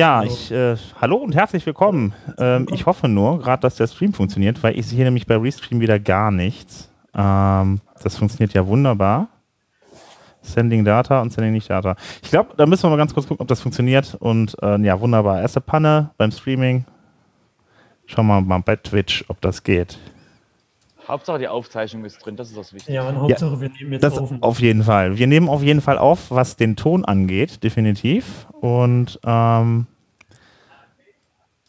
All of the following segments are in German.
Ja, ich, äh, hallo und herzlich willkommen. Ähm, ich hoffe nur gerade, dass der Stream funktioniert, weil ich sehe nämlich bei Restream wieder gar nichts. Ähm, das funktioniert ja wunderbar. Sending Data und Sending nicht Data. Ich glaube, da müssen wir mal ganz kurz gucken, ob das funktioniert. Und äh, ja, wunderbar. Erste Panne beim Streaming. Schauen wir mal bei Twitch, ob das geht. Hauptsache die Aufzeichnung ist drin, das ist das Wichtige. Ja, und Hauptsache ja, wir nehmen jetzt das auf. Auf jeden Fall. Wir nehmen auf jeden Fall auf, was den Ton angeht, definitiv. Und ähm,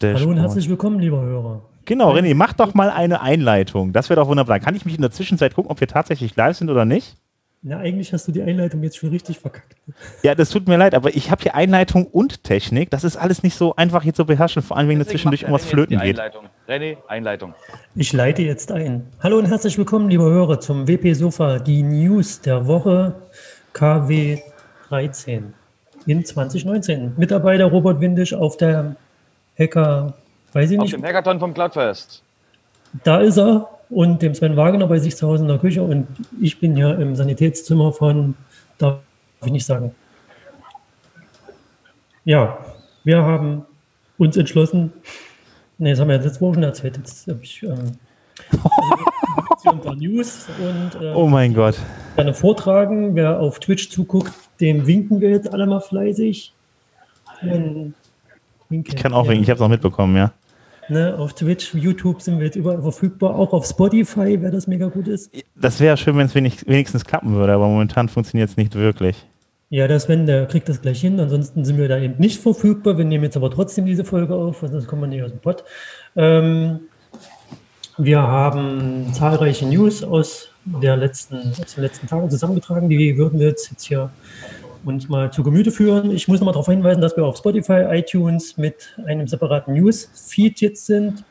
Hallo und herzlich willkommen, lieber Hörer. Genau, René, mach doch mal eine Einleitung. Das wäre doch wunderbar. Kann ich mich in der Zwischenzeit gucken, ob wir tatsächlich live sind oder nicht? Na, eigentlich hast du die Einleitung jetzt schon richtig verkackt. Ja, das tut mir leid, aber ich habe hier Einleitung und Technik. Das ist alles nicht so einfach hier zu beherrschen, vor allem wenn zwischendurch irgendwas flöten geht. Einleitung. René, Einleitung. Ich leite jetzt ein. Hallo und herzlich willkommen, liebe Hörer, zum WP Sofa, die News der Woche KW 13 in 2019. Mitarbeiter Robert Windisch auf der Hacker, weiß ich nicht. Auf dem Hackathon vom Cloudfest. Da ist er und dem Sven Wagner bei sich zu Hause in der Küche und ich bin hier im Sanitätszimmer von, darf ich nicht sagen. Ja, wir haben uns entschlossen, ne, das haben wir letzte Woche schon erzählt, jetzt habe ich ähm, News und äh, oh mein Gott. Gerne vortragen. Wer auf Twitch zuguckt, dem winken wir jetzt alle mal fleißig. ich kann auch winken, ich habe es auch mitbekommen, ja. Ne, auf Twitch, YouTube sind wir jetzt überall verfügbar, auch auf Spotify, wer das mega gut ist. Das wäre schön, wenn es wenigstens klappen würde, aber momentan funktioniert es nicht wirklich. Ja, das Sven, der kriegt das gleich hin, ansonsten sind wir da eben nicht verfügbar. Wir nehmen jetzt aber trotzdem diese Folge auf, sonst kommen wir nicht aus dem Pott. Ähm, wir haben zahlreiche News aus, der letzten, aus den letzten Tagen zusammengetragen, die würden wir jetzt, jetzt hier uns mal zu Gemüte führen. Ich muss nochmal darauf hinweisen, dass wir auf Spotify, iTunes mit einem separaten News-Feed jetzt sind.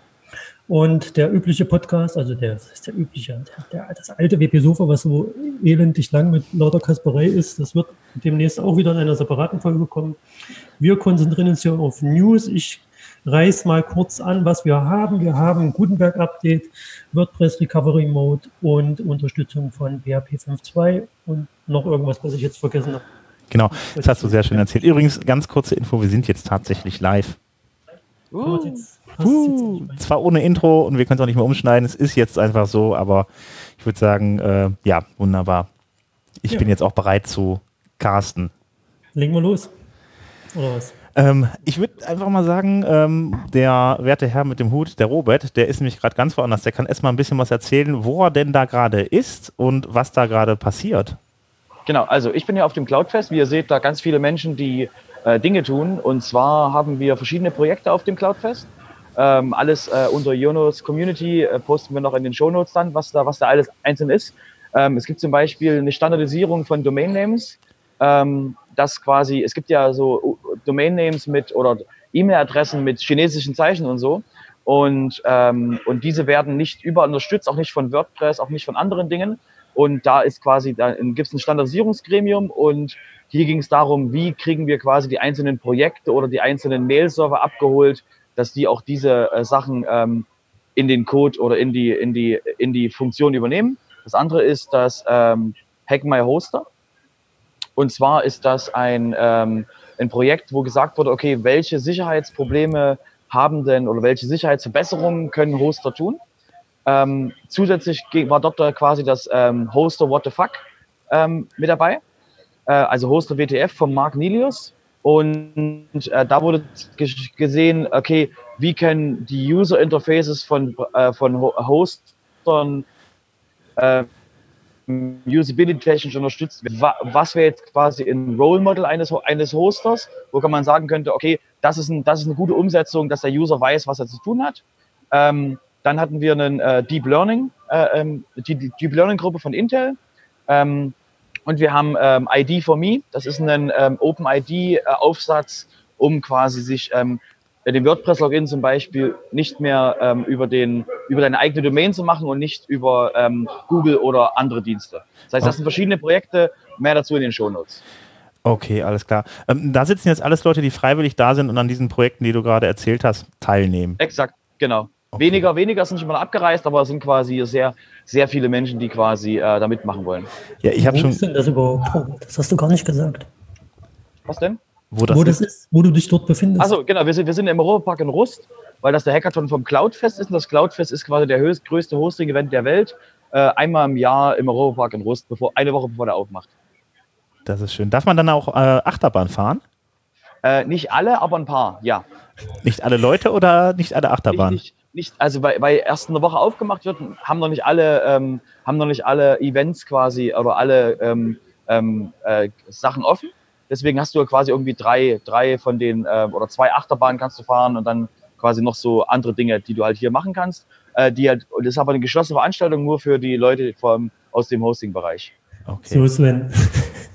Und der übliche Podcast, also der, ist der übliche, der, der, das alte WP-Sofa, was so elendig lang mit lauter Kasperei ist, das wird demnächst auch wieder in einer separaten Folge kommen. Wir konzentrieren uns hier auf News. Ich reiß mal kurz an, was wir haben. Wir haben Gutenberg-Update, WordPress Recovery Mode und Unterstützung von PHP 5.2 und noch irgendwas, was ich jetzt vergessen habe. Genau, das hast du sehr schön erzählt. Übrigens, ganz kurze Info, wir sind jetzt tatsächlich live. Uh, uh, zwar ohne Intro und wir können es auch nicht mehr umschneiden, es ist jetzt einfach so, aber ich würde sagen, äh, ja, wunderbar. Ich ja. bin jetzt auch bereit zu casten. Legen wir los. Oder was? Ähm, ich würde einfach mal sagen, ähm, der werte Herr mit dem Hut, der Robert, der ist nämlich gerade ganz woanders. Der kann erstmal ein bisschen was erzählen, wo er denn da gerade ist und was da gerade passiert. Genau, also ich bin hier auf dem Cloudfest. Wie ihr seht, da ganz viele Menschen, die äh, Dinge tun. Und zwar haben wir verschiedene Projekte auf dem Cloudfest. Ähm, alles äh, unter Jonos Community äh, posten wir noch in den Shownotes dann, was da, was da alles einzeln ist. Ähm, es gibt zum Beispiel eine Standardisierung von Domain Names. Ähm, das quasi, es gibt ja so Domain Names mit oder E-Mail-Adressen mit chinesischen Zeichen und so. Und, ähm, und diese werden nicht überall unterstützt, auch nicht von WordPress, auch nicht von anderen Dingen. Und da ist quasi, da gibt es ein Standardisierungsgremium und hier ging es darum, wie kriegen wir quasi die einzelnen Projekte oder die einzelnen Mail-Server abgeholt, dass die auch diese äh, Sachen ähm, in den Code oder in die, in, die, in die Funktion übernehmen. Das andere ist das ähm, Hack My Hoster. Und zwar ist das ein, ähm, ein Projekt, wo gesagt wurde, okay, welche Sicherheitsprobleme haben denn oder welche Sicherheitsverbesserungen können Hoster tun? Ähm, zusätzlich war dort quasi das ähm, Hoster What the Fuck ähm, mit dabei, äh, also Hoster WTF von Mark Nilius. Und äh, da wurde gesehen, okay, wie können die User Interfaces von, äh, von Hostern äh, Usability technisch unterstützt Was wäre jetzt quasi ein Role Model eines, eines Hosters, wo kann man sagen könnte, okay, das ist, ein, das ist eine gute Umsetzung, dass der User weiß, was er zu tun hat. Ähm, dann hatten wir einen äh, Deep Learning, äh, ähm, die, die, Deep Learning Gruppe von Intel. Ähm, und wir haben ähm, ID for Me. Das ist ein ähm, Open ID Aufsatz, um quasi sich ähm, den WordPress-Login zum Beispiel nicht mehr ähm, über, den, über deine eigene Domain zu machen und nicht über ähm, Google oder andere Dienste. Das heißt, das sind verschiedene Projekte, mehr dazu in den Shownotes. Okay, alles klar. Da sitzen jetzt alles Leute, die freiwillig da sind und an diesen Projekten, die du gerade erzählt hast, teilnehmen. Exakt, genau. Okay. Weniger, weniger sind schon mal abgereist, aber es sind quasi sehr, sehr viele Menschen, die quasi äh, da mitmachen wollen. Ja, ich habe schon. Denn das überhaupt? Das hast du gar nicht gesagt. Was denn? Wo das, wo das ist? ist? wo du dich dort befindest. Also genau, wir sind, wir sind im Europapark in Rust, weil das der Hackathon vom Cloudfest ist. Und das Cloudfest ist quasi der höchst, größte Hosting-Event der Welt. Äh, einmal im Jahr im Europapark in Rust, bevor, eine Woche bevor der aufmacht. Das ist schön. Darf man dann auch äh, Achterbahn fahren? Äh, nicht alle, aber ein paar, ja. Nicht alle Leute oder nicht alle Achterbahnen? Nicht, nicht, also weil, weil erst eine Woche aufgemacht wird, haben noch nicht alle, ähm, haben noch nicht alle Events quasi oder alle ähm, ähm, äh, Sachen offen. Deswegen hast du quasi irgendwie drei, drei von den äh, oder zwei Achterbahnen kannst du fahren und dann quasi noch so andere Dinge, die du halt hier machen kannst. Äh, die halt, das ist aber eine geschlossene Veranstaltung nur für die Leute vom, aus dem Hosting-Bereich. Okay. So, Sven.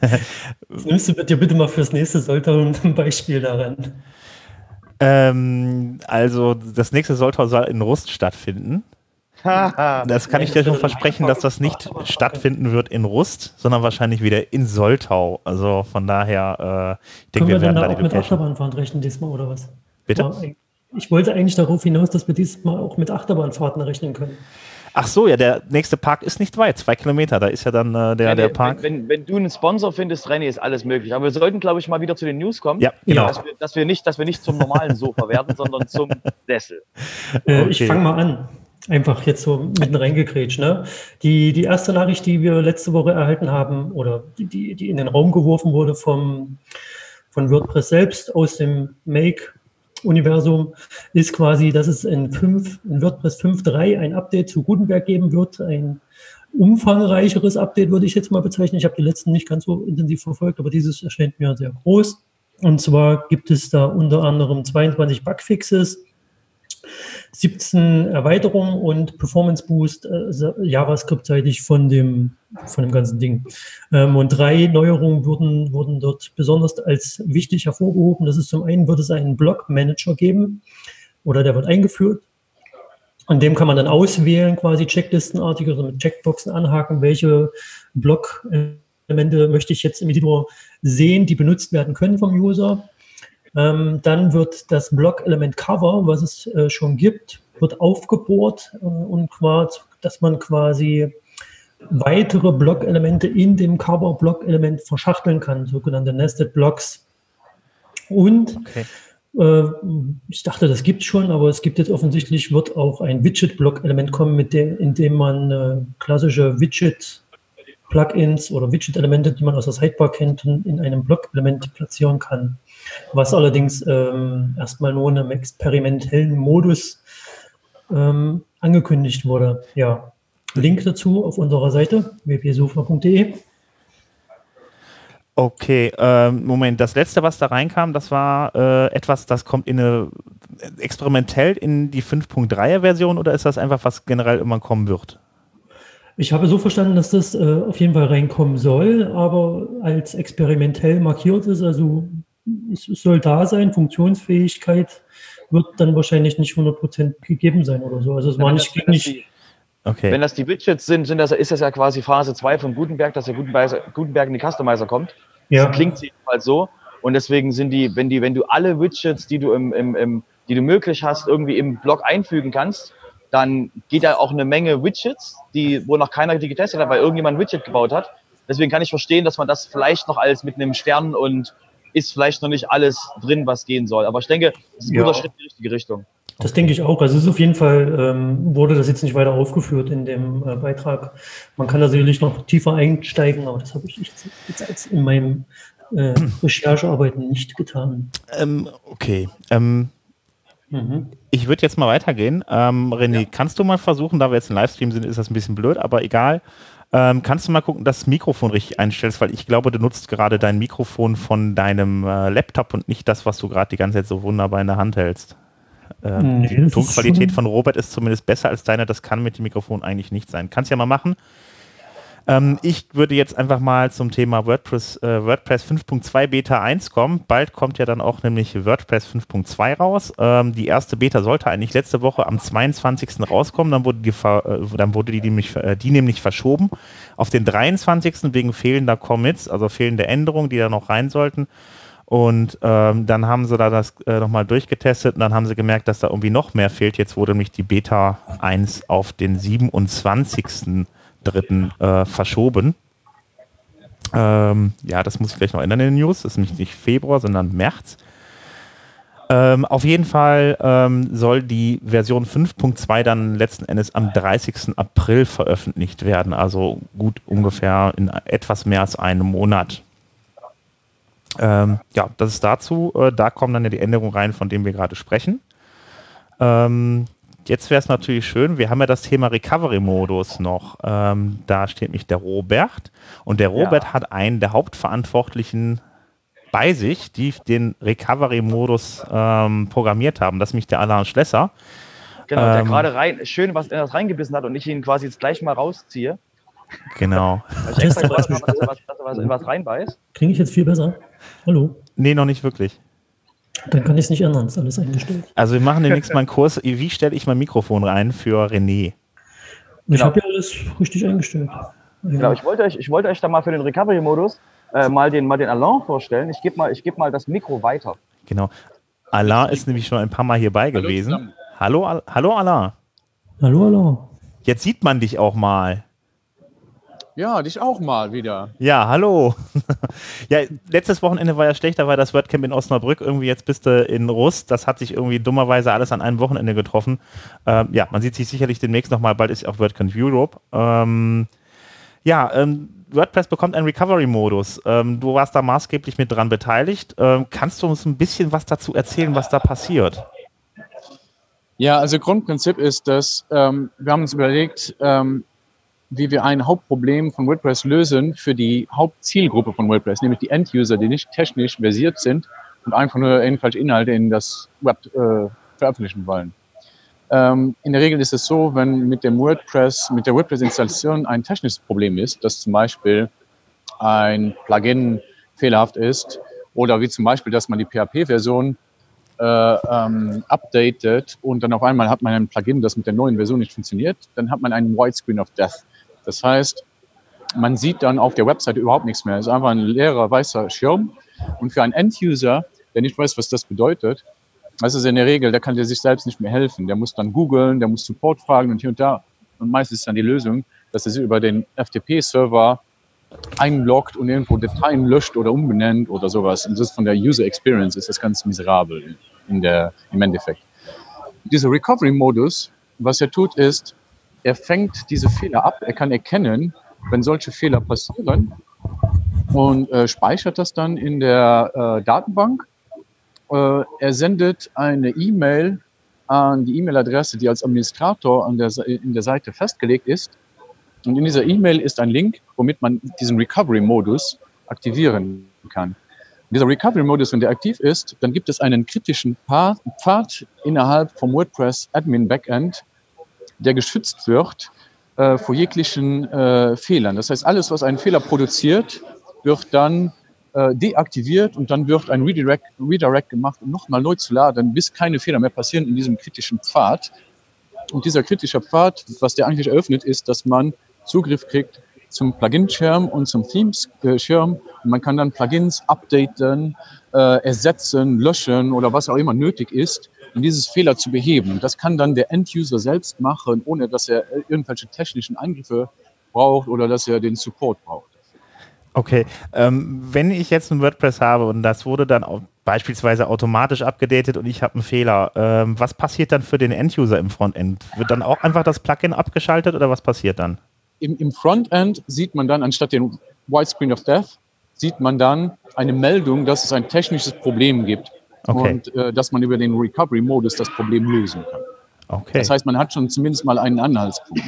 Nimmst du dir bitte mal fürs nächste Soltau ein Beispiel daran? Ähm, also, das nächste Soltau soll in Rust stattfinden. Das kann ich dir schon versprechen, dass das nicht stattfinden wird in Rust, sondern wahrscheinlich wieder in Soltau. Also von daher, äh, ich denke, wir, wir werden da, da auch mit Achterbahnfahren rechnen diesmal oder was? Bitte? Ich wollte eigentlich darauf hinaus, dass wir diesmal auch mit Achterbahnfahrten rechnen können. Ach so, ja, der nächste Park ist nicht weit, zwei Kilometer, da ist ja dann äh, der, der Park. Wenn, wenn, wenn, du einen Sponsor findest, René, ist alles möglich. Aber wir sollten, glaube ich, mal wieder zu den News kommen. Ja, genau. Dass wir, dass wir, nicht, dass wir nicht zum normalen Sofa werden, sondern zum Sessel. Äh, okay. Ich fange mal an. Einfach jetzt so mitten reingekrätscht. Ne? Die, die erste Nachricht, die wir letzte Woche erhalten haben oder die, die in den Raum geworfen wurde vom, von WordPress selbst aus dem Make Universum ist quasi, dass es in, 5, in WordPress 5.3 ein Update zu Gutenberg geben wird, ein umfangreicheres Update würde ich jetzt mal bezeichnen. Ich habe die letzten nicht ganz so intensiv verfolgt, aber dieses erscheint mir sehr groß. Und zwar gibt es da unter anderem 22 Bugfixes, 17 Erweiterungen und Performance Boost äh, JavaScript-seitig von dem, von dem ganzen Ding. Ähm, und drei Neuerungen wurden, wurden dort besonders als wichtig hervorgehoben. Das ist zum einen wird es einen Blog-Manager geben oder der wird eingeführt. An dem kann man dann auswählen, quasi checklistenartig oder mit Checkboxen anhaken, welche Blog-Elemente möchte ich jetzt im Editor sehen, die benutzt werden können vom User. Ähm, dann wird das Block-Element Cover, was es äh, schon gibt, wird aufgebohrt äh, und quasi, dass man quasi weitere Block-Elemente in dem Cover-Block-Element verschachteln kann, sogenannte Nested Blocks. Und okay. äh, ich dachte, das gibt es schon, aber es gibt jetzt offensichtlich, wird auch ein Widget-Block-Element kommen, mit dem, in dem man äh, klassische Widget-Plugins oder Widget-Elemente, die man aus der Sidebar kennt, in einem Block-Element platzieren kann was allerdings ähm, erstmal nur in einem experimentellen Modus ähm, angekündigt wurde. Ja, Link dazu auf unserer Seite wpsofa.de. Okay, ähm, Moment, das letzte, was da reinkam, das war äh, etwas, das kommt in eine experimentell in die 5.3er Version oder ist das einfach, was generell immer kommen wird? Ich habe so verstanden, dass das äh, auf jeden Fall reinkommen soll, aber als experimentell markiert ist, also es soll da sein, Funktionsfähigkeit wird dann wahrscheinlich nicht 100% gegeben sein oder so. Also es war nicht, das, nicht okay. Wenn das die Widgets sind, sind das, ist das ja quasi Phase 2 von Gutenberg, dass der Gutenberg, Gutenberg in die Customizer kommt. Ja. Das klingt jedenfalls so. Und deswegen sind die, wenn die, wenn du alle Widgets, die du im, im, im, die du möglich hast, irgendwie im Blog einfügen kannst, dann geht da auch eine Menge Widgets, die, wo noch keiner die getestet hat, weil irgendjemand ein Widget gebaut hat. Deswegen kann ich verstehen, dass man das vielleicht noch als mit einem Stern und ist vielleicht noch nicht alles drin, was gehen soll. Aber ich denke, es ist ein ja. guter Schritt in die richtige Richtung. Das denke ich auch. Also es ist auf jeden Fall, ähm, wurde das jetzt nicht weiter aufgeführt in dem äh, Beitrag. Man kann da sicherlich noch tiefer einsteigen, aber das habe ich jetzt, jetzt in meinem äh, Recherchearbeiten nicht getan. Ähm, okay. Ähm, mhm. Ich würde jetzt mal weitergehen. Ähm, René, ja. kannst du mal versuchen, da wir jetzt im Livestream sind, ist das ein bisschen blöd, aber egal. Ähm, kannst du mal gucken, dass das Mikrofon richtig einstellst, weil ich glaube, du nutzt gerade dein Mikrofon von deinem äh, Laptop und nicht das, was du gerade die ganze Zeit so wunderbar in der Hand hältst. Ähm, nee, die Tonqualität von Robert ist zumindest besser als deine, das kann mit dem Mikrofon eigentlich nicht sein. Kannst ja mal machen. Ähm, ich würde jetzt einfach mal zum Thema WordPress, äh, WordPress 5.2 Beta 1 kommen. Bald kommt ja dann auch nämlich WordPress 5.2 raus. Ähm, die erste Beta sollte eigentlich letzte Woche am 22. rauskommen. Dann wurde die, äh, dann wurde die, nämlich, äh, die nämlich verschoben auf den 23. wegen fehlender Commits, also fehlende Änderungen, die da noch rein sollten. Und ähm, dann haben sie da das äh, nochmal durchgetestet und dann haben sie gemerkt, dass da irgendwie noch mehr fehlt. Jetzt wurde nämlich die Beta 1 auf den 27 dritten äh, verschoben. Ähm, ja, das muss ich gleich noch ändern in den News. Das ist nämlich nicht Februar, sondern März. Ähm, auf jeden Fall ähm, soll die Version 5.2 dann letzten Endes am 30. April veröffentlicht werden, also gut ungefähr in etwas mehr als einem Monat. Ähm, ja, das ist dazu. Äh, da kommen dann ja die Änderungen rein, von denen wir gerade sprechen. Ähm, jetzt wäre es natürlich schön, wir haben ja das Thema Recovery-Modus noch. Ähm, da steht nämlich der Robert und der Robert ja. hat einen der Hauptverantwortlichen bei sich, die den Recovery-Modus ähm, programmiert haben. Das ist nämlich der Alain Schlesser. Genau, der ähm, gerade rein, schön was in das reingebissen hat und ich ihn quasi jetzt gleich mal rausziehe. Genau. Weil ich extra was, dass er was, was, was reinbeißt. Kriege ich jetzt viel besser? Hallo? Nee, noch nicht wirklich. Dann kann ich es nicht ändern, ist alles eingestellt. Also wir machen demnächst mal einen Kurs, wie stelle ich mein Mikrofon rein für René? Ich genau. habe ja alles richtig eingestellt. Genau, ich wollte euch, ich wollte euch da mal für den Recovery-Modus äh, mal, den, mal den Alain vorstellen. Ich gebe mal, geb mal das Mikro weiter. Genau. Alain ist nämlich schon ein paar Mal hierbei gewesen. Hallo, Al Hallo Alain. Hallo Alain. Jetzt sieht man dich auch mal. Ja, dich auch mal wieder. Ja, hallo. ja, letztes Wochenende war ja schlecht, da war das WordCamp in Osnabrück. Irgendwie jetzt bist du in Rust. Das hat sich irgendwie dummerweise alles an einem Wochenende getroffen. Ähm, ja, man sieht sich sicherlich demnächst nochmal. Bald ist auch WordCamp Europe. Ähm, ja, ähm, WordPress bekommt einen Recovery-Modus. Ähm, du warst da maßgeblich mit dran beteiligt. Ähm, kannst du uns ein bisschen was dazu erzählen, was da passiert? Ja, also Grundprinzip ist, dass ähm, wir haben uns überlegt, wie wir ein Hauptproblem von WordPress lösen für die Hauptzielgruppe von WordPress, nämlich die End-User, die nicht technisch versiert sind und einfach nur irgendwelche Inhalte in das Web äh, veröffentlichen wollen. Ähm, in der Regel ist es so, wenn mit dem WordPress, mit der WordPress-Installation ein technisches Problem ist, dass zum Beispiel ein Plugin fehlerhaft ist oder wie zum Beispiel, dass man die PHP-Version äh, ähm, updatet und dann auf einmal hat man ein Plugin, das mit der neuen Version nicht funktioniert, dann hat man einen White Screen of Death. Das heißt, man sieht dann auf der Webseite überhaupt nichts mehr. Es ist einfach ein leerer weißer Schirm. Und für einen End-User, der nicht weiß, was das bedeutet, das ist in der Regel, der kann der sich selbst nicht mehr helfen. Der muss dann googeln, der muss Support fragen und hier und da. Und meistens ist dann die Lösung, dass er sich über den FTP-Server einloggt und irgendwo Dateien löscht oder umbenennt oder sowas. Und das ist von der User Experience ist das ganz miserabel in der, im Endeffekt. Dieser Recovery-Modus, was er tut, ist, er fängt diese Fehler ab, er kann erkennen, wenn solche Fehler passieren und äh, speichert das dann in der äh, Datenbank. Äh, er sendet eine E-Mail an die E-Mail-Adresse, die als Administrator an der, in der Seite festgelegt ist. Und in dieser E-Mail ist ein Link, womit man diesen Recovery-Modus aktivieren kann. Und dieser Recovery-Modus, wenn der aktiv ist, dann gibt es einen kritischen Pfad innerhalb vom WordPress Admin Backend, der geschützt wird äh, vor jeglichen äh, Fehlern. Das heißt, alles, was einen Fehler produziert, wird dann äh, deaktiviert und dann wird ein Redirect, Redirect gemacht, um nochmal neu zu laden, bis keine Fehler mehr passieren in diesem kritischen Pfad. Und dieser kritische Pfad, was der eigentlich eröffnet, ist, dass man Zugriff kriegt zum Plugin-Schirm und zum Themes-Schirm. Und man kann dann Plugins updaten, äh, ersetzen, löschen oder was auch immer nötig ist um dieses Fehler zu beheben. Und das kann dann der End-User selbst machen, ohne dass er irgendwelche technischen Eingriffe braucht oder dass er den Support braucht. Okay, ähm, wenn ich jetzt ein WordPress habe und das wurde dann auch beispielsweise automatisch abgedatet und ich habe einen Fehler, ähm, was passiert dann für den End-User im Frontend? Wird dann auch einfach das Plugin abgeschaltet oder was passiert dann? Im, Im Frontend sieht man dann anstatt den White Screen of Death, sieht man dann eine Meldung, dass es ein technisches Problem gibt okay. und äh, dass man über den Recovery-Modus das Problem lösen kann. Okay. Das heißt, man hat schon zumindest mal einen Anhaltspunkt.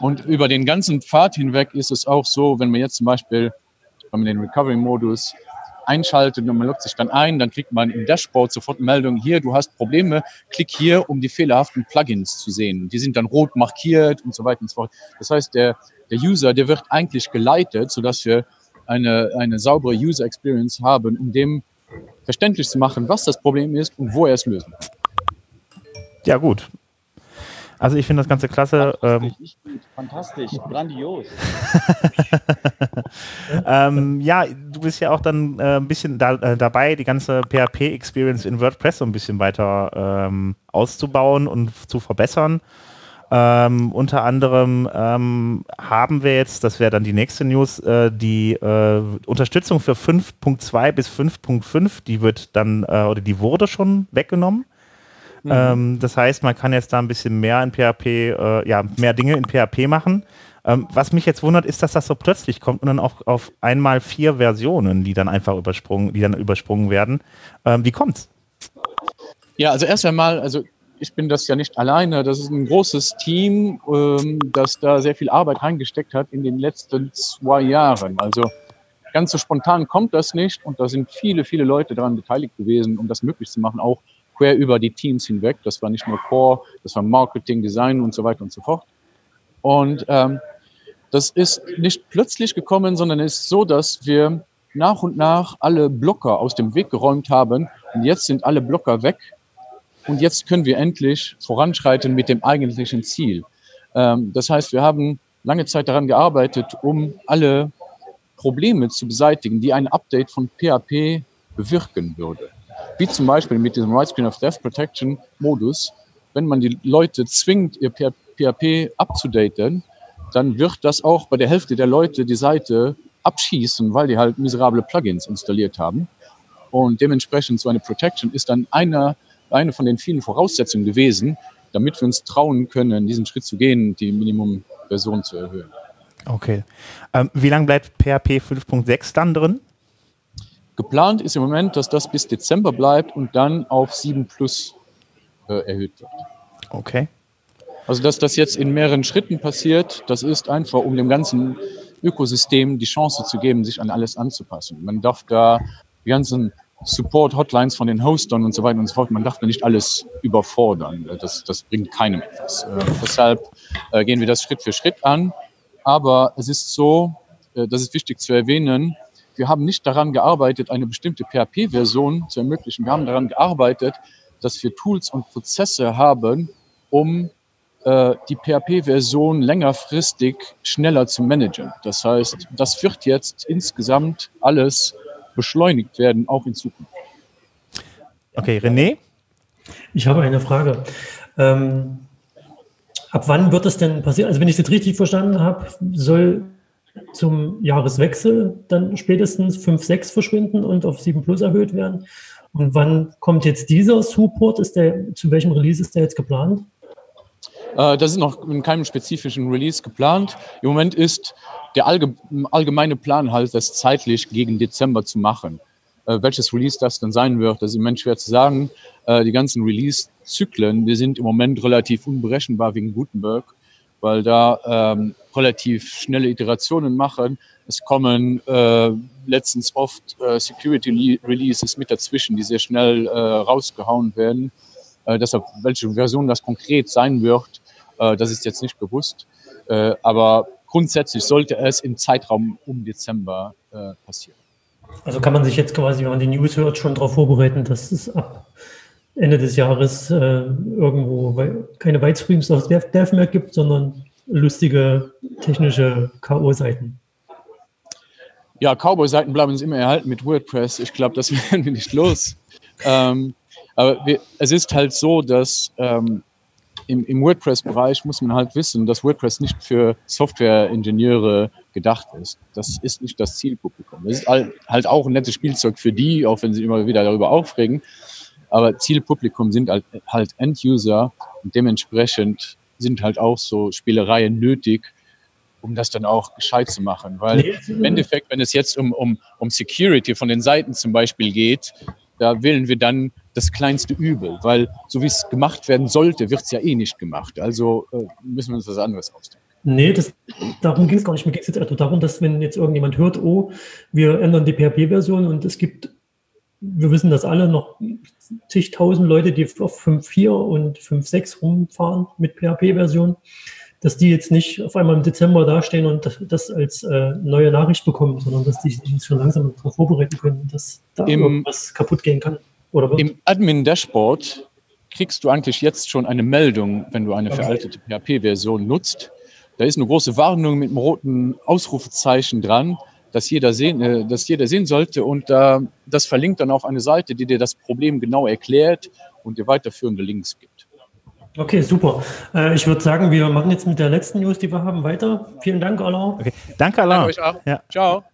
Und über den ganzen Pfad hinweg ist es auch so, wenn man jetzt zum Beispiel, wenn man den Recovery-Modus einschaltet und man loggt sich dann ein, dann kriegt man im Dashboard sofort eine Meldung, hier, du hast Probleme, klick hier, um die fehlerhaften Plugins zu sehen. Die sind dann rot markiert und so weiter und so fort. Das heißt, der, der User, der wird eigentlich geleitet, sodass wir eine, eine saubere User Experience haben, in dem verständlich zu machen, was das Problem ist und wo er es lösen kann. Ja, gut. Also ich finde das Ganze klasse. Fantastisch, ähm, fantastisch grandios. ähm, ja, du bist ja auch dann äh, ein bisschen da, äh, dabei, die ganze PHP-Experience in WordPress so ein bisschen weiter ähm, auszubauen und zu verbessern. Ähm, unter anderem ähm, haben wir jetzt, das wäre dann die nächste News, äh, die äh, Unterstützung für 5.2 bis 5.5, die wird dann, äh, oder die wurde schon weggenommen. Mhm. Ähm, das heißt, man kann jetzt da ein bisschen mehr in PHP, äh, ja, mehr Dinge in PHP machen. Ähm, was mich jetzt wundert, ist, dass das so plötzlich kommt und dann auch auf einmal vier Versionen, die dann einfach übersprungen, die dann übersprungen werden. Ähm, wie kommt's? Ja, also erst einmal, also ich bin das ja nicht alleine. Das ist ein großes Team, ähm, das da sehr viel Arbeit reingesteckt hat in den letzten zwei Jahren. Also ganz so spontan kommt das nicht und da sind viele, viele Leute daran beteiligt gewesen, um das möglich zu machen, auch quer über die Teams hinweg. Das war nicht nur Core, das war Marketing, Design und so weiter und so fort. Und ähm, das ist nicht plötzlich gekommen, sondern es ist so, dass wir nach und nach alle Blocker aus dem Weg geräumt haben und jetzt sind alle Blocker weg und jetzt können wir endlich voranschreiten mit dem eigentlichen Ziel. Ähm, das heißt, wir haben lange Zeit daran gearbeitet, um alle Probleme zu beseitigen, die ein Update von PHP bewirken würde. Wie zum Beispiel mit diesem Right Screen of Death Protection Modus. Wenn man die Leute zwingt, ihr PHP abzudaten, dann wird das auch bei der Hälfte der Leute die Seite abschießen, weil die halt miserable Plugins installiert haben. Und dementsprechend so eine Protection ist dann einer eine von den vielen Voraussetzungen gewesen, damit wir uns trauen können, diesen Schritt zu gehen, die Minimumversion zu erhöhen. Okay. Ähm, wie lange bleibt PHP 5.6 dann drin? Geplant ist im Moment, dass das bis Dezember bleibt und dann auf 7 Plus äh, erhöht wird. Okay. Also, dass das jetzt in mehreren Schritten passiert, das ist einfach, um dem ganzen Ökosystem die Chance zu geben, sich an alles anzupassen. Man darf da die ganzen Support-Hotlines von den Hostern und so weiter und so fort. Man darf da nicht alles überfordern. Das, das bringt keinem etwas. Äh, deshalb äh, gehen wir das Schritt für Schritt an. Aber es ist so, äh, das ist wichtig zu erwähnen, wir haben nicht daran gearbeitet, eine bestimmte PHP-Version zu ermöglichen. Wir haben daran gearbeitet, dass wir Tools und Prozesse haben, um äh, die PHP-Version längerfristig schneller zu managen. Das heißt, das wird jetzt insgesamt alles beschleunigt werden, auch in Zukunft. Okay, René? Ich habe eine Frage. Ähm, ab wann wird das denn passieren? Also wenn ich es jetzt richtig verstanden habe, soll zum Jahreswechsel dann spätestens 5.6 verschwinden und auf 7 Plus erhöht werden. Und wann kommt jetzt dieser Support? Ist der, zu welchem Release ist der jetzt geplant? Äh, das ist noch in keinem spezifischen Release geplant. Im Moment ist der allgemeine Plan halt, das zeitlich gegen Dezember zu machen. Äh, welches Release das dann sein wird, das ist im Moment schwer zu sagen. Äh, die ganzen Release-Zyklen, die sind im Moment relativ unberechenbar wegen Gutenberg, weil da ähm, relativ schnelle Iterationen machen. Es kommen äh, letztens oft Security-Releases mit dazwischen, die sehr schnell rausgehauen werden. Äh, deshalb, welche Version das konkret sein wird, äh, das ist jetzt nicht bewusst. Äh, aber grundsätzlich sollte es im Zeitraum um Dezember äh, passieren. Also kann man sich jetzt quasi, wenn man die News hört, schon darauf vorbereiten, dass es ab Ende des Jahres äh, irgendwo keine Whitescreens auf Dev mehr gibt, sondern lustige technische K.O.-Seiten. Ja, Cowboy-Seiten bleiben uns immer erhalten mit WordPress. Ich glaube, das werden wir nicht los. ähm, aber wir, es ist halt so, dass ähm, im, im WordPress-Bereich muss man halt wissen, dass WordPress nicht für Software-Ingenieure gedacht ist. Das ist nicht das Zielpublikum. Das ist halt auch ein nettes Spielzeug für die, auch wenn sie immer wieder darüber aufregen. Aber Zielpublikum sind halt, halt End-User und dementsprechend sind halt auch so Spielereien nötig, um das dann auch gescheit zu machen. Weil im Endeffekt, wenn es jetzt um, um, um Security von den Seiten zum Beispiel geht, da wählen wir dann das kleinste Übel, weil so wie es gemacht werden sollte, wird es ja eh nicht gemacht. Also äh, müssen wir uns was anderes ausdenken. Nee, das, darum ging es gar nicht. Mir ging es jetzt einfach darum, dass wenn jetzt irgendjemand hört, oh, wir ändern die PHP-Version und es gibt, wir wissen das alle, noch zigtausend Leute, die auf 5.4 und 5.6 rumfahren mit PHP-Version, dass die jetzt nicht auf einmal im Dezember dastehen und das als äh, neue Nachricht bekommen, sondern dass die sich schon langsam darauf vorbereiten können, dass da Im, irgendwas kaputt gehen kann. Oder Im Admin-Dashboard kriegst du eigentlich jetzt schon eine Meldung, wenn du eine okay. veraltete PHP-Version nutzt. Da ist eine große Warnung mit einem roten Ausrufezeichen dran, dass jeder sehen, äh, dass jeder sehen sollte. Und äh, das verlinkt dann auf eine Seite, die dir das Problem genau erklärt und dir weiterführende Links gibt. Okay, super. Äh, ich würde sagen, wir machen jetzt mit der letzten News, die wir haben, weiter. Vielen Dank, Alain. Okay. Danke, Alain. Danke euch auch. Ja. Ciao.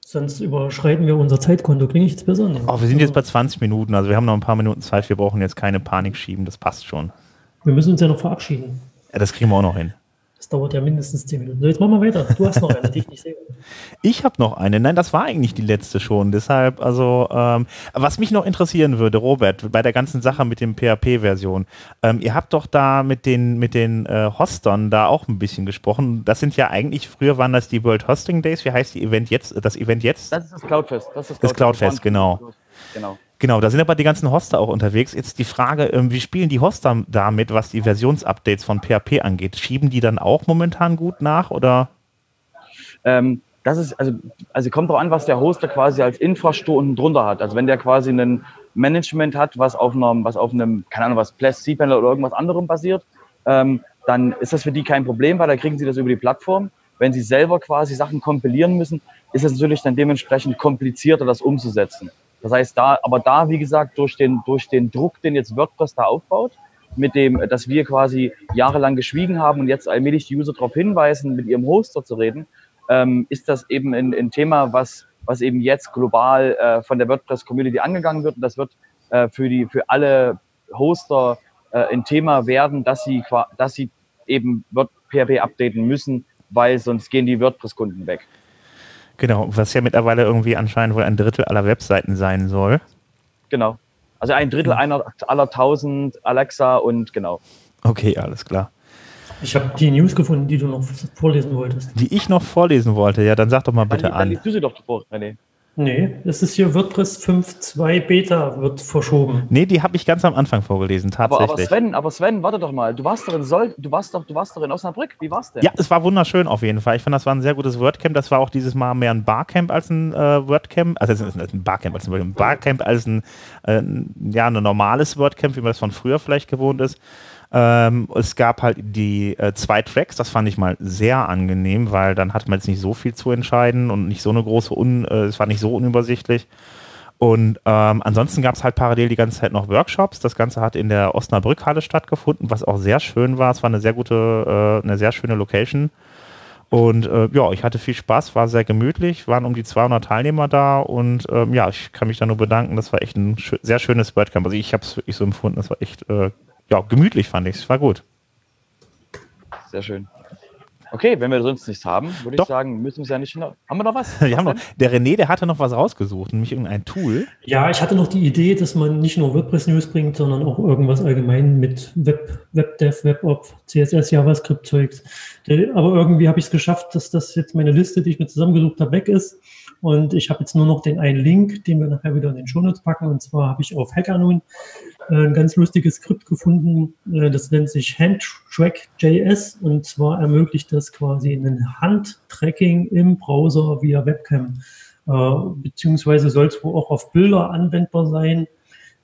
Sonst überschreiten wir unser Zeitkonto. Klinge ich jetzt besser? Nee. Oh, wir sind jetzt bei 20 Minuten, also wir haben noch ein paar Minuten Zeit. Wir brauchen jetzt keine Panik schieben, das passt schon. Wir müssen uns ja noch verabschieden. Ja, das kriegen wir auch noch hin. Das dauert ja mindestens 10 Minuten. So, jetzt machen wir weiter. Du hast noch eine, die ich nicht sehe. Ich habe noch eine. Nein, das war eigentlich die letzte schon. Deshalb, also, ähm, was mich noch interessieren würde, Robert, bei der ganzen Sache mit dem PHP-Version. Ähm, ihr habt doch da mit den, mit den äh, Hostern da auch ein bisschen gesprochen. Das sind ja eigentlich, früher waren das die World Hosting Days. Wie heißt die Event jetzt, das Event jetzt? Das ist das Cloudfest. Das, ist Das Cloudfest, genau. Genau. Genau, da sind aber die ganzen Hoster auch unterwegs. Jetzt die Frage, ähm, wie spielen die Hoster damit, was die Versionsupdates von PHP angeht? Schieben die dann auch momentan gut nach oder? Ähm, das ist, also, also kommt drauf an, was der Hoster quasi als Infrastruktur unten drunter hat. Also wenn der quasi ein Management hat, was auf einem, was auf einem, keine Ahnung, was Plus, cPanel oder irgendwas anderem basiert, ähm, dann ist das für die kein Problem, weil da kriegen sie das über die Plattform. Wenn sie selber quasi Sachen kompilieren müssen, ist es natürlich dann dementsprechend komplizierter, das umzusetzen. Das heißt, da, aber da, wie gesagt, durch den, durch den Druck, den jetzt WordPress da aufbaut, mit dem, dass wir quasi jahrelang geschwiegen haben und jetzt allmählich die User darauf hinweisen, mit ihrem Hoster zu reden, ähm, ist das eben ein, ein Thema, was, was eben jetzt global äh, von der WordPress-Community angegangen wird. Und das wird äh, für, die, für alle Hoster äh, ein Thema werden, dass sie, dass sie eben PHP updaten müssen, weil sonst gehen die WordPress-Kunden weg. Genau, was ja mittlerweile irgendwie anscheinend wohl ein Drittel aller Webseiten sein soll. Genau. Also ein Drittel einer, aller 1000 Alexa und genau. Okay, alles klar. Ich habe die News gefunden, die du noch vorlesen wolltest. Die ich noch vorlesen wollte, ja, dann sag doch mal bitte dann, dann an. liest du sie doch vor, René. Nee, das ist hier WordPress 5.2 Beta wird verschoben. Nee, die habe ich ganz am Anfang vorgelesen, Aber, tatsächlich. aber Sven, aber Sven, warte doch mal. Du warst doch in Sol, du warst doch, du warst doch in Osnabrück. Wie war's denn? ja, es war wunderschön auf jeden Fall. Ich fand, das war ein sehr gutes WordCamp. Das war auch dieses Mal mehr ein Barcamp als ein äh, WordCamp. Also es ist ein Barcamp als ein Barcamp als ein, äh, ja, ein normales WordCamp, wie man das von früher vielleicht gewohnt ist. Ähm, es gab halt die äh, zwei Tracks, das fand ich mal sehr angenehm, weil dann hat man jetzt nicht so viel zu entscheiden und nicht so eine große, Un äh, es war nicht so unübersichtlich. Und ähm, ansonsten gab es halt parallel die ganze Zeit noch Workshops. Das Ganze hat in der Osnabrückhalle stattgefunden, was auch sehr schön war. Es war eine sehr gute, äh, eine sehr schöne Location. Und äh, ja, ich hatte viel Spaß, war sehr gemütlich, waren um die 200 Teilnehmer da und ähm, ja, ich kann mich da nur bedanken. Das war echt ein schö sehr schönes WordCamp. Also ich habe es wirklich so empfunden, das war echt äh, ja, gemütlich fand ich es, war gut. Sehr schön. Okay, wenn wir sonst nichts haben, würde ich sagen, müssen wir es ja nicht noch. Haben wir noch was? Wir haben noch, der René, der hatte noch was rausgesucht, nämlich irgendein Tool. Ja, ich hatte noch die Idee, dass man nicht nur WordPress-News bringt, sondern auch irgendwas allgemein mit Web, WebDev, WebOp, CSS, JavaScript-Zeugs. Aber irgendwie habe ich es geschafft, dass das jetzt meine Liste, die ich mir zusammengesucht habe, weg ist. Und ich habe jetzt nur noch den einen Link, den wir nachher wieder in den Shownotes packen. Und zwar habe ich auf Hackernoon äh, ein ganz lustiges Skript gefunden. Äh, Das nennt sich Handtrack.js. Und zwar ermöglicht das quasi ein Handtracking im Browser via Webcam. Äh, beziehungsweise soll es wohl auch auf Bilder anwendbar sein,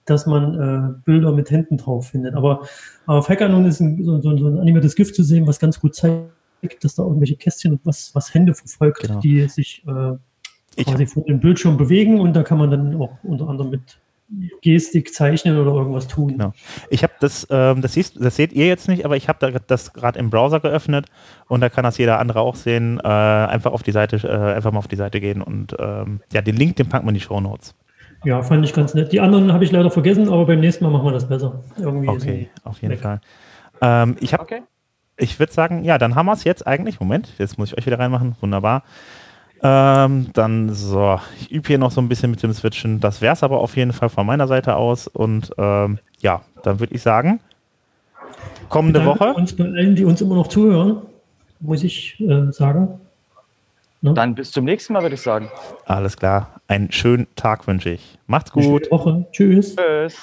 dass man äh, Bilder mit Händen drauf findet. Aber auf Hackernoon ist ein, so, so, so ein animiertes GIF zu sehen, was ganz gut zeigt, dass da irgendwelche Kästchen und was, was Hände verfolgt, Genau. die sich äh, Ich- quasi vor dem Bildschirm bewegen und da kann man dann auch unter anderem mit Gestik zeichnen oder irgendwas tun. Genau. Ich habe das, ähm, das, siehst, das seht ihr jetzt nicht, aber ich habe da das gerade im Browser geöffnet und da kann das jeder andere auch sehen. Äh, einfach auf die Seite, äh, einfach mal auf die Seite gehen und ähm, ja, den Link, den packen wir in die Show Notes. Ja, fand ich ganz nett. Die anderen habe ich leider vergessen, aber beim nächsten Mal machen wir das besser. Irgendwie Okay, auf jeden weg. Fall. Ähm, ich habe Okay. ich würde sagen, ja, dann haben wir es jetzt eigentlich. Moment, jetzt muss ich euch wieder reinmachen. Wunderbar. Ähm, dann so, ich übe hier noch so ein bisschen mit dem Switchen. Das wäre es aber auf jeden Fall von meiner Seite aus. Und ähm, ja, dann würde ich sagen, kommende Danke Woche. uns bei allen, die uns immer noch zuhören, muss ich äh, sagen. Dann bis zum nächsten Mal, würde ich sagen. Alles klar. Einen schönen Tag wünsche ich. Macht's Eine gut. schöne Woche. Tschüss. Tschüss.